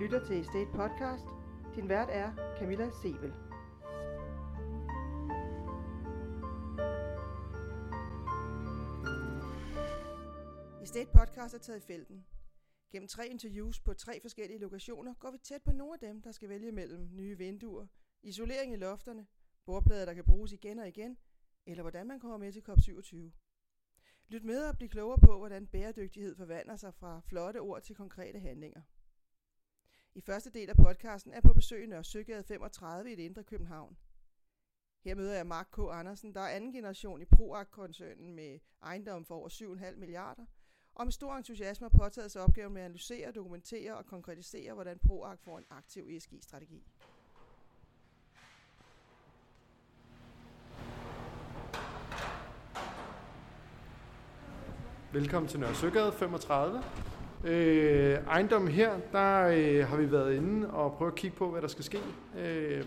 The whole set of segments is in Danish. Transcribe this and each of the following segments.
lytter til Estate Podcast. Din vært er Camilla Sebel. Estate Podcast er taget i felten. Gennem tre interviews på tre forskellige lokationer går vi tæt på nogle af dem, der skal vælge mellem nye vinduer, isolering i lofterne, bordplader, der kan bruges igen og igen, eller hvordan man kommer med til COP27. Lyt med og bliv klogere på, hvordan bæredygtighed forvandler sig fra flotte ord til konkrete handlinger. I første del af podcasten er på besøg i Nørre Søgade 35 i det indre København. Her møder jeg Mark K. Andersen, der er anden generation i Proac-koncernen med ejendom for over 7,5 milliarder, og med stor entusiasme har påtaget sig opgaven med at analysere, dokumentere og konkretisere, hvordan Proac får en aktiv ESG-strategi. Velkommen til Nørre Søgade 35. Øh, ejendommen her, der øh, har vi været inde og prøvet at kigge på, hvad der skal ske. Øh,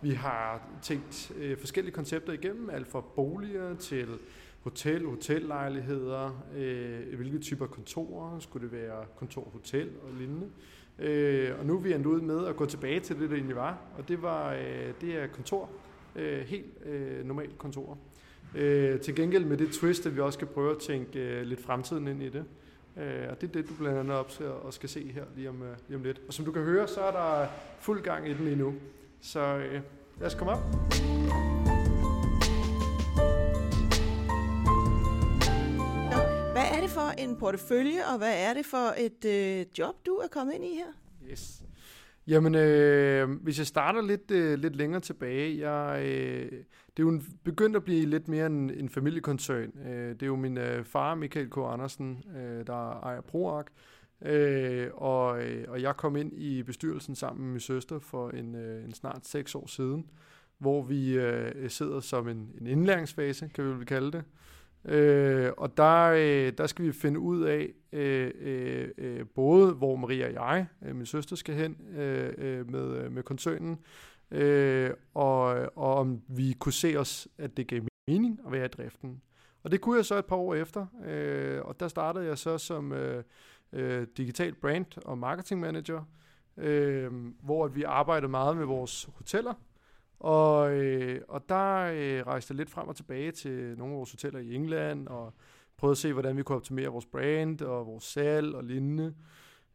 vi har tænkt øh, forskellige koncepter igennem, alt fra boliger til hotel, hotellejligheder, øh, hvilke typer kontorer, skulle det være kontor, hotel og lignende. Øh, og nu er vi endt ud med at gå tilbage til det, det egentlig var, og det, var, øh, det er kontor, øh, helt øh, normalt kontor. Øh, til gengæld med det twist, at vi også skal prøve at tænke øh, lidt fremtiden ind i det. Øh, og det er det, du blandt andet op til og skal se her lige om, øh, lige om lidt. Og som du kan høre, så er der fuld gang i den lige nu. Så øh, lad os komme op. Hvad er det for en portefølje, og hvad er det for et øh, job, du er kommet ind i her? Yes. Jamen, øh, hvis jeg starter lidt, øh, lidt længere tilbage, jeg, øh, det er jo en, begyndt at blive lidt mere en, en familiekoncern. Øh, det er jo min øh, far, Michael K. Andersen, øh, der ejer Proark, øh, og, øh, og jeg kom ind i bestyrelsen sammen med min søster for en, øh, en snart seks år siden, hvor vi øh, sidder som en, en indlæringsfase, kan vi vel kalde det. Øh, og der, øh, der skal vi finde ud af øh, øh, øh, både, hvor Maria og jeg, øh, min søster, skal hen øh, øh med, øh, med koncernen, øh, og, og om vi kunne se os, at det gav mening at være i driften. Og det kunne jeg så et par år efter, øh, og der startede jeg så som øh, øh, digital brand og marketing manager, øh, hvor vi arbejdede meget med vores hoteller, og, øh, og der øh, rejste jeg lidt frem og tilbage til nogle af vores hoteller i England, og prøvede at se, hvordan vi kunne optimere vores brand og vores salg og lignende.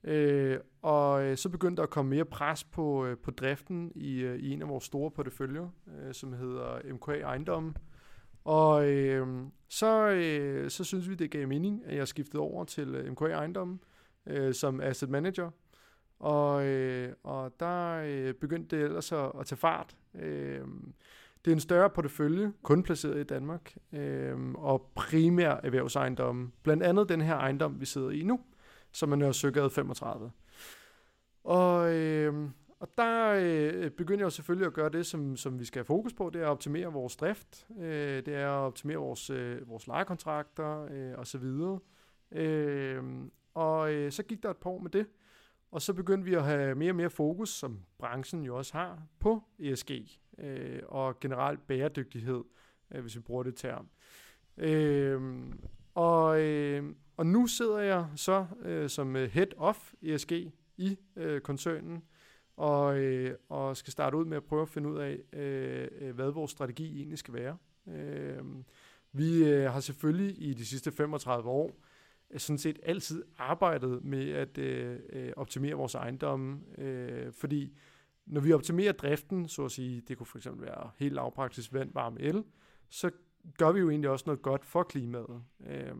Øh, og øh, så begyndte der at komme mere pres på, øh, på driften i, øh, i en af vores store porteføljer, øh, som hedder MKA Ejendom. Og øh, så, øh, så synes vi, det gav mening, at jeg skiftede over til øh, MKA Ejendom øh, som asset manager. Og, øh, og der øh, begyndte det ellers at, at tage fart. Øh, det er en større portefølje, kun placeret i Danmark, øh, og primær erhvervsejendomme. Blandt andet den her ejendom, vi sidder i nu, som er Nørresøgade 35. Og, øh, og der øh, begynder jeg jo selvfølgelig at gøre det, som, som vi skal have fokus på, det er at optimere vores drift, øh, det er at optimere vores, øh, vores lejekontrakter øh, osv. Øh, og øh, så gik der et par år med det, og så begyndte vi at have mere og mere fokus, som branchen jo også har, på ESG øh, og generelt bæredygtighed, øh, hvis vi bruger det term. Øh, og, øh, og nu sidder jeg så øh, som øh, head of ESG i øh, koncernen, og, øh, og skal starte ud med at prøve at finde ud af, øh, øh hvad vores strategi egentlig skal være. Øh, vi øh, har selvfølgelig i de sidste 35 år Øh, sådan set altid arbejdet med at øh, øh, optimere vores ejendomme, øh, fordi når vi optimerer driften, så at sige, det kunne for eksempel være helt lavpraktisk vand, varme el, så gør vi jo egentlig også noget godt for klimaet. Øh,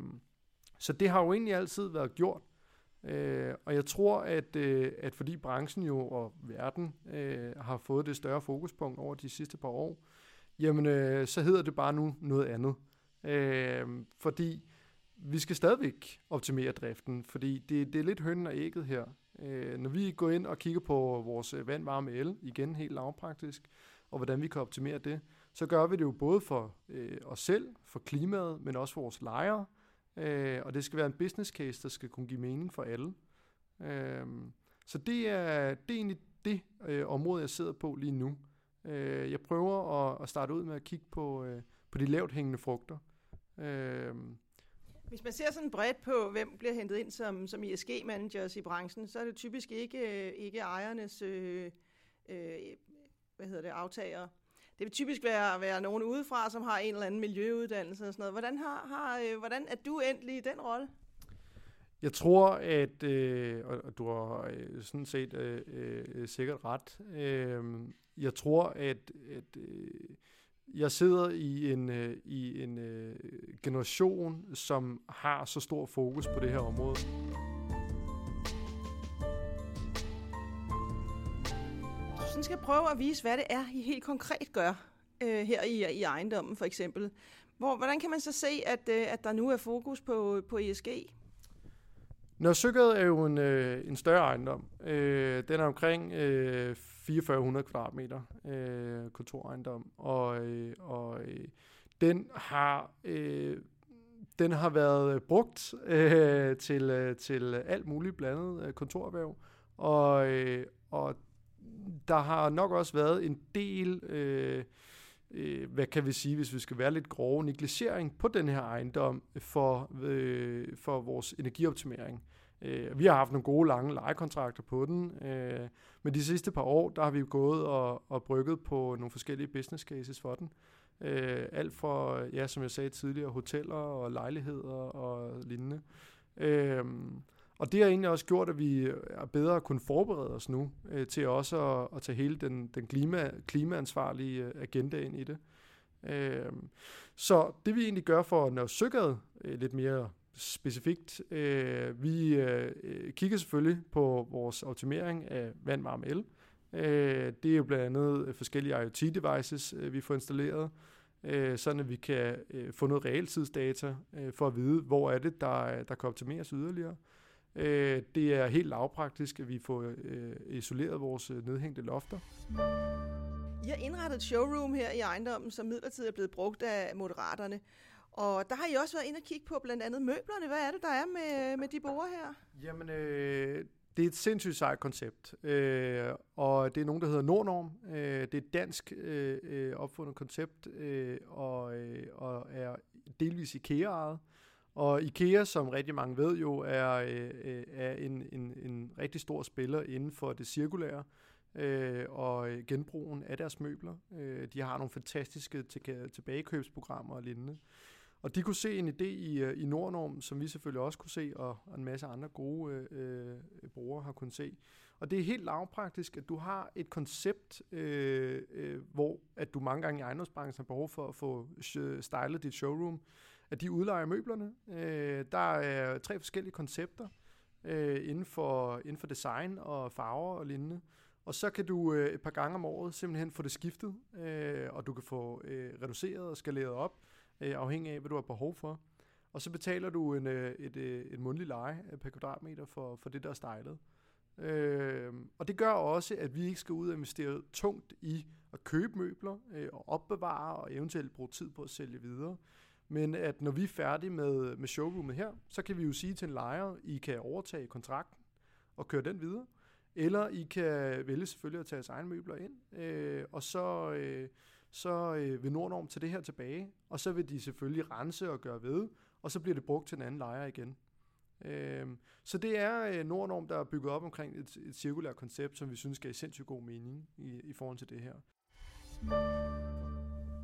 så det har jo egentlig altid været gjort. Øh, og jeg tror, at, øh, at fordi branchen jo og verden øh, har fået det større fokuspunkt over de sidste par år, jamen øh, så hedder det bare nu noget andet. Øh, fordi vi skal stadigvæk optimere driften, fordi det, det er lidt hønnen og ægget her. Øh, når vi går ind og kigger på vores øh, vand, varme el, igen helt lavpraktisk, og hvordan vi kan optimere det, så gør vi det jo både for øh, os selv, for klimaet, men også for vores lejere, øh, og det skal være en business case, der skal kunne give mening for alle. Øh, så det er, det er egentlig det øh, område, jeg sidder på lige nu. Øh, jeg prøver at, at starte ud med at kigge på, øh, på de lavt hængende frugter. Øh, hvis man ser sådan bredt på, hvem bliver hentet ind som, som ESG-managers i branchen, så er det typisk ikke, øh, ikke ejernes øh, øh, hvad hedder det, aftagere. Det vil typisk være, være nogen udefra, som har en eller anden miljøuddannelse og sådan noget. Hvordan, har, har, øh, hvordan er du endelig i den rolle? Jeg tror, at, øh, og du har øh, sådan set øh, øh, sikkert ret, øh, jeg tror, at, at øh, jeg sidder i en, øh, i en øh, generation, som har så stor fokus på det her område. Så skal skal prøve at vise, hvad det er, I helt konkret gør øh, her i, i ejendommen for eksempel, hvor, hvordan kan man så se, at, øh, at der nu er fokus på, på ESG? Nørresøgade er jo en, øh, en større ejendom. Øh, den er omkring øh, 4400 kvadratmeter øh, kontorejendom, og, øh, og øh, den har øh, den har været brugt øh, til, øh, til alt muligt blandet øh, kontorerhverv, og, øh, og der har nok også været en del, øh, øh, hvad kan vi sige, hvis vi skal være lidt grove, negligering på den her ejendom for, øh, for vores energioptimering. Øh, vi har haft nogle gode, lange lejekontrakter på den, øh, men de sidste par år, der har vi gået og, og brygget på nogle forskellige business cases for den. Øh, alt fra, ja, som jeg sagde tidligere, hoteller og lejligheder og lignende. Øh, og det har egentlig også gjort, at vi øh, er bedre at kunne forberede os nu øh, til også at, at tage hele den, den klima, klimaansvarlige øh, agenda ind i det. Øh, så det vi egentlig gør for at nå øh, lidt mere specifikt, øh, vi øh, øh, kigger selvfølgelig på vores optimering af vand, varme el. Øh, det er jo blandt andet forskellige IoT-devices, øh, vi får installeret, øh, sådan at vi kan øh, få noget realtidsdata øh, for at vide, hvor er det, der, der kan optimeres yderligere. Øh, det er helt lavpraktisk, at vi får øh, isoleret vores øh, nedhængte lofter. I har indrettet et showroom her i ejendommen, som midlertidigt er blevet brugt af moderaterne. Og der har I også været inde og kigge på blandt andet møblerne. Hvad er det, der er med, med de borer her? Jamen, øh, det er et sindssygt sejt koncept. Øh, og det er nogen, der hedder Nordnorm. Øh, det er et dansk øh, øh opfundet koncept, øh, og, øh, og er delvis IKEA-ejet. Og IKEA, som rigtig mange ved jo, er, øh, er en, en, en rigtig stor spiller inden for det cirkulære øh, og genbrugen af deres møbler. Øh, de har nogle fantastiske tilbagekøbsprogrammer og lignende. Og de kunne se en idé i, øh, i Nordnorm, som vi selvfølgelig også kunne se, og en masse andre gode øh, øh, brugere har kunnet se. Og det er helt lavpraktisk, at du har et koncept, øh, øh, hvor at du mange gange i ejendomsbranchen har behov for at få øh, stylet dit showroom, at de udlejer møblerne. Øh, der er tre forskellige koncepter øh, inden, for, inden for design og farver og lignende. Og så kan du øh, et par gange om året simpelthen få det skiftet, øh, og du kan få øh, reduceret og skaleret op, øh, afhængig af, hvad du har behov for. Og så betaler du en, øh, et, øh, et mundlig leje øh, per kvadratmeter for, for det, der er stylet. Øh, og det gør også, at vi ikke skal ud og investere tungt i at købe møbler øh, og opbevare og eventuelt bruge tid på at sælge videre. Men at når vi er færdige med, med showroomet her, så kan vi jo sige til en lejer, I kan overtage kontrakten og køre den videre. Eller I kan vælge selvfølgelig at tage jeres egne møbler ind, øh, og så, øh, så øh, vil Nordnorm tage det her tilbage, og så vil de selvfølgelig rense og gøre ved, og så bliver det brugt til en anden lejer igen. Øh, så det er øh, Nordnorm, der er bygget op omkring et, et cirkulært koncept, som vi synes giver sindssygt god mening i, i forhold til det her.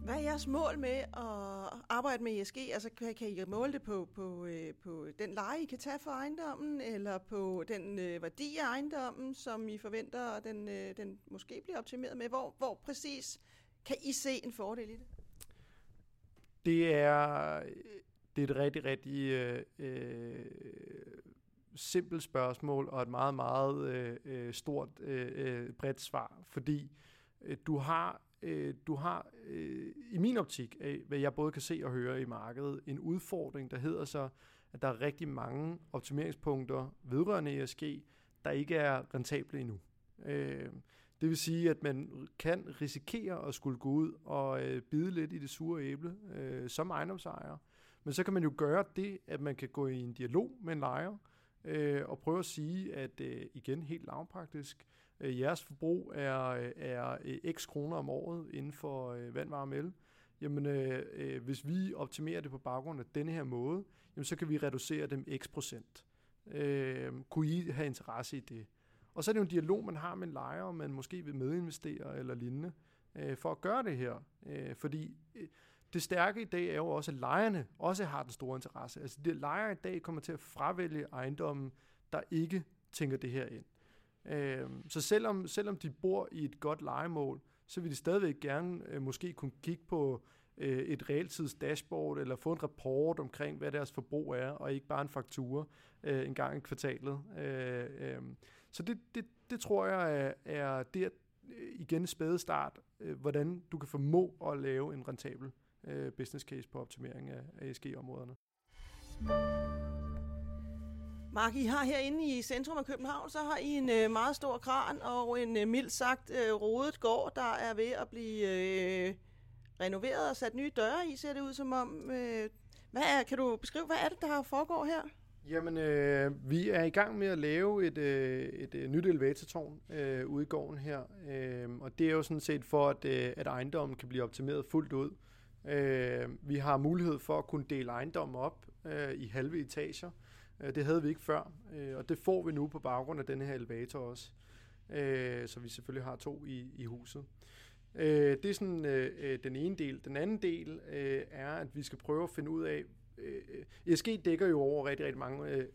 Hvad er jeres mål med at arbejde med ESG? Altså, kan, kan I måle det på, på, øh, på den leje, I kan tage for ejendommen, eller på den øh, værdi af ejendommen, som I forventer, den, øh, den måske bliver optimeret med? Hvor, hvor præcis kan I se en fordel i det? Det er, det er et rigtig, rigtig øh, øh, simpelt spørgsmål, og et meget, meget øh, øh stort, øh, øh, bredt svar, fordi øh, Øh, du har øh, du har øh, i min optik, af, hvad jeg både kan se og høre i markedet, en udfordring, der hedder så, at der er rigtig mange optimeringspunkter vedrørende ESG, der ikke er rentable endnu. Øh, det vil sige, at man kan risikere at skulle gå ud og øh, bide lidt i det sure æble øh, som ejendomsejer. Men så kan man jo gøre det, at man kan gå i en dialog med en lejer øh, og prøve at sige, at øh, igen helt lavpraktisk, øh, jeres forbrug er, er øh, x kroner om året inden for øh, vand, varme el, jamen øh, øh, hvis vi optimerer det på baggrund af denne her måde, jamen så kan vi reducere dem x procent. Øh, kunne I have interesse i det? Og så er det jo en dialog, man har med en lejer, om man måske vil medinvestere eller lignende, øh, for at gøre det her. Øh, fordi øh, det stærke i dag er jo også, at lejerne også har den store interesse. Altså de lejere i dag kommer til at fravælge ejendommen, der ikke tænker det her ind. Øh, så selvom, selvom de bor i et godt lejemål, så vil de stadigvæk gerne øh, måske kunne kigge på øh, et realtids dashboard, eller få en rapport omkring, hvad deres forbrug er, og ikke bare en faktura øh, en gang i kvartalet. Øh, øh, så det, det, det tror jeg er, er øh, igen spæde start, øh, hvordan du kan formå at lave en rentabel øh, business case på optimering af, af ESG-områderne. Mark, I har herinde i centrum af København, så har I en øh, meget stor kran og en øh, mildt sagt øh, rodet gård, der er ved at blive øh, renoveret og sat nye døre i, ser det ud som om. Øh, hvad er, kan du beskrive, hvad er det, der foregår her? Jamen, øh, vi er i gang med at lave et, øh, et, et nyt elevatortårn øh, ude i gården her, øh, og det er jo sådan set for, at, øh, at ejendommen kan blive optimeret fuldt ud. Øh, vi har mulighed for at kunne dele ejendommen op øh, i halve etager. Øh, Øh, det havde vi ikke før, øh, og det får vi nu på baggrund af denne her elevator også. Øh, så vi selvfølgelig har to i, i huset. Det er sådan den ene del. Den anden del er, at vi skal prøve at finde ud af, ESG dækker jo over rigtig, rigtig mange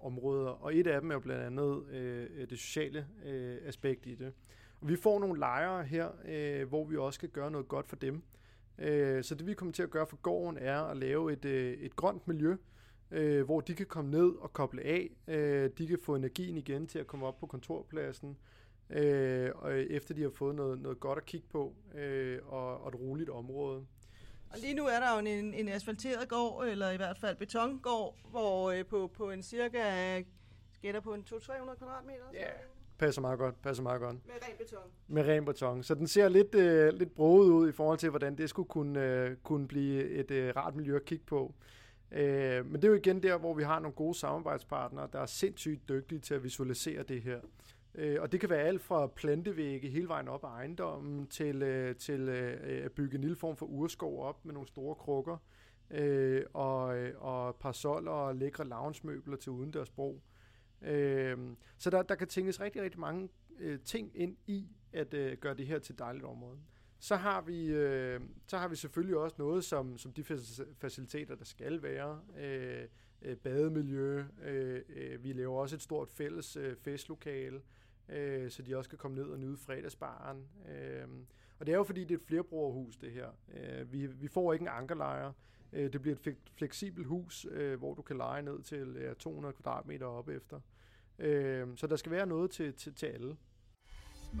områder, og et af dem er jo blandt andet øh, det sociale øh, aspekt i det. Og vi får nogle lejre her, øh, hvor vi også skal gøre noget godt for dem. Øh, så det vi kommer til at gøre for gården er at lave et, øh, et grønt miljø, øh, hvor de kan komme ned og koble af. Øh, de kan få energien igen til at komme op på kontorpladsen, øh, og efter de har fået noget, noget godt at kigge på øh, og, og et roligt område. Og lige nu er der jo en, en asfalteret gård, eller i hvert fald betongård, hvor øh, på, på en cirka, skætter på en 200-300 kvadratmeter. Ja, yeah. passer meget godt, passer meget godt. Med ren beton. Med ren beton. Så den ser lidt, øh, lidt broet ud i forhold til, hvordan det skulle kunne, øh, kunne blive et øh, rart miljø at kigge på. Øh, men det er jo igen der, hvor vi har nogle gode samarbejdspartnere, der er sindssygt dygtige til at visualisere det her. Øh, og det kan være alt fra plantevægge hele vejen op ad ejendommen, til, øh, til øh, at bygge en lille form for urskov op med nogle store krukker, øh, og, øh, og parasoller og lækre loungemøbler til udendørsbrug. Øh, så der, der kan tænkes rigtig, rigtig mange øh, ting ind i at øh, gøre det her til et dejligt område. Så har vi, øh, så har vi selvfølgelig også noget som, som de faciliteter, der skal være. Øh, øh, bademiljø. Øh, øh, vi laver også et stort fælles øh, festlokale, øh, så de også kan komme ned og nyde fredagsbaren. Øh, og det er jo fordi, det er et flerbrugerhus, det her. Øh, vi, vi får ikke en ankerlejr. Øh, det bliver et fleksibelt hus, øh, hvor du kan lege ned til øh, 200 kvadratmeter op efter. Øh, så der skal være noget til, til, til alle.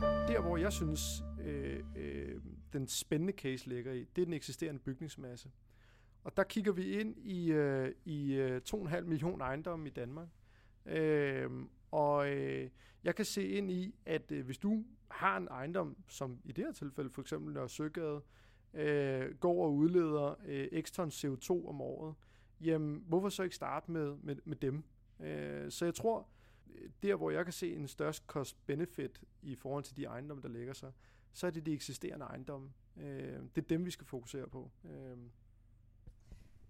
Der, hvor jeg synes, øh, øh, den spændende case ligger i, det er den eksisterende bygningsmasse. Og der kigger vi ind i, øh, i øh, 2,5 millioner ejendomme i Danmark. Øh, og øh, jeg kan se ind i, at øh, hvis du har en ejendom, som i det her tilfælde for eksempel Nørre Søgade, øh, går og udleder øh, x ton CO2 om året, jamen hvorfor så ikke starte med, med, med dem? Øh, så jeg tror, der hvor jeg kan se en størst cost-benefit i forhold til de ejendomme, der ligger sig, så er det de eksisterende ejendomme. Øh, det er dem, vi skal fokusere på. Øh.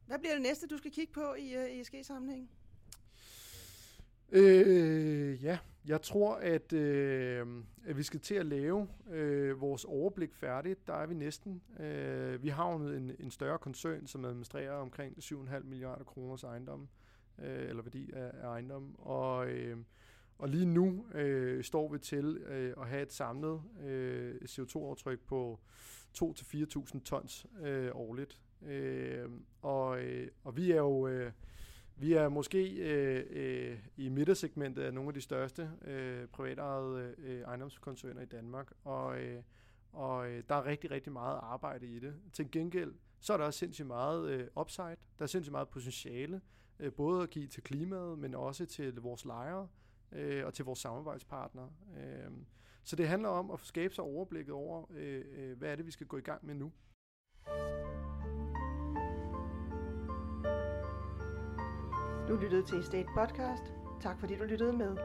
Hvad bliver det næste, du skal kigge på i uh, øh, ESG-sammenhæng? Øh, ja, jeg tror, at, øh, at vi skal til at lave øh, vores overblik færdigt. Der er vi næsten. Øh, vi har jo en, en større koncern, som administrerer omkring 7,5 milliarder kroners ejendom, øh, eller værdi af, af ejendom. Og, øh, og lige nu øh, står vi til øh, at have et samlet øh, CO2-aftryk på 2-4.000 tons øh, årligt. Øh, og, øh, og vi er jo... Øh, vi er måske øh, øh, i midtersegmentet af nogle af de største øh, privatejede øh, ejendomskoncerner i Danmark, og, øh, og øh, der er rigtig, rigtig meget arbejde i det. Til gengæld, så er der også sindssygt meget øh, upside, der er sindssygt meget potentiale, øh, både at give til klimaet, men også til vores lejere øh, og til vores samarbejdspartnere. Øh, så det handler om at skabe sig overblikket over, øh, øh hvad er det, vi skal gå i gang med nu. Du lyttede til State Podcast. Tak fordi du lyttede med.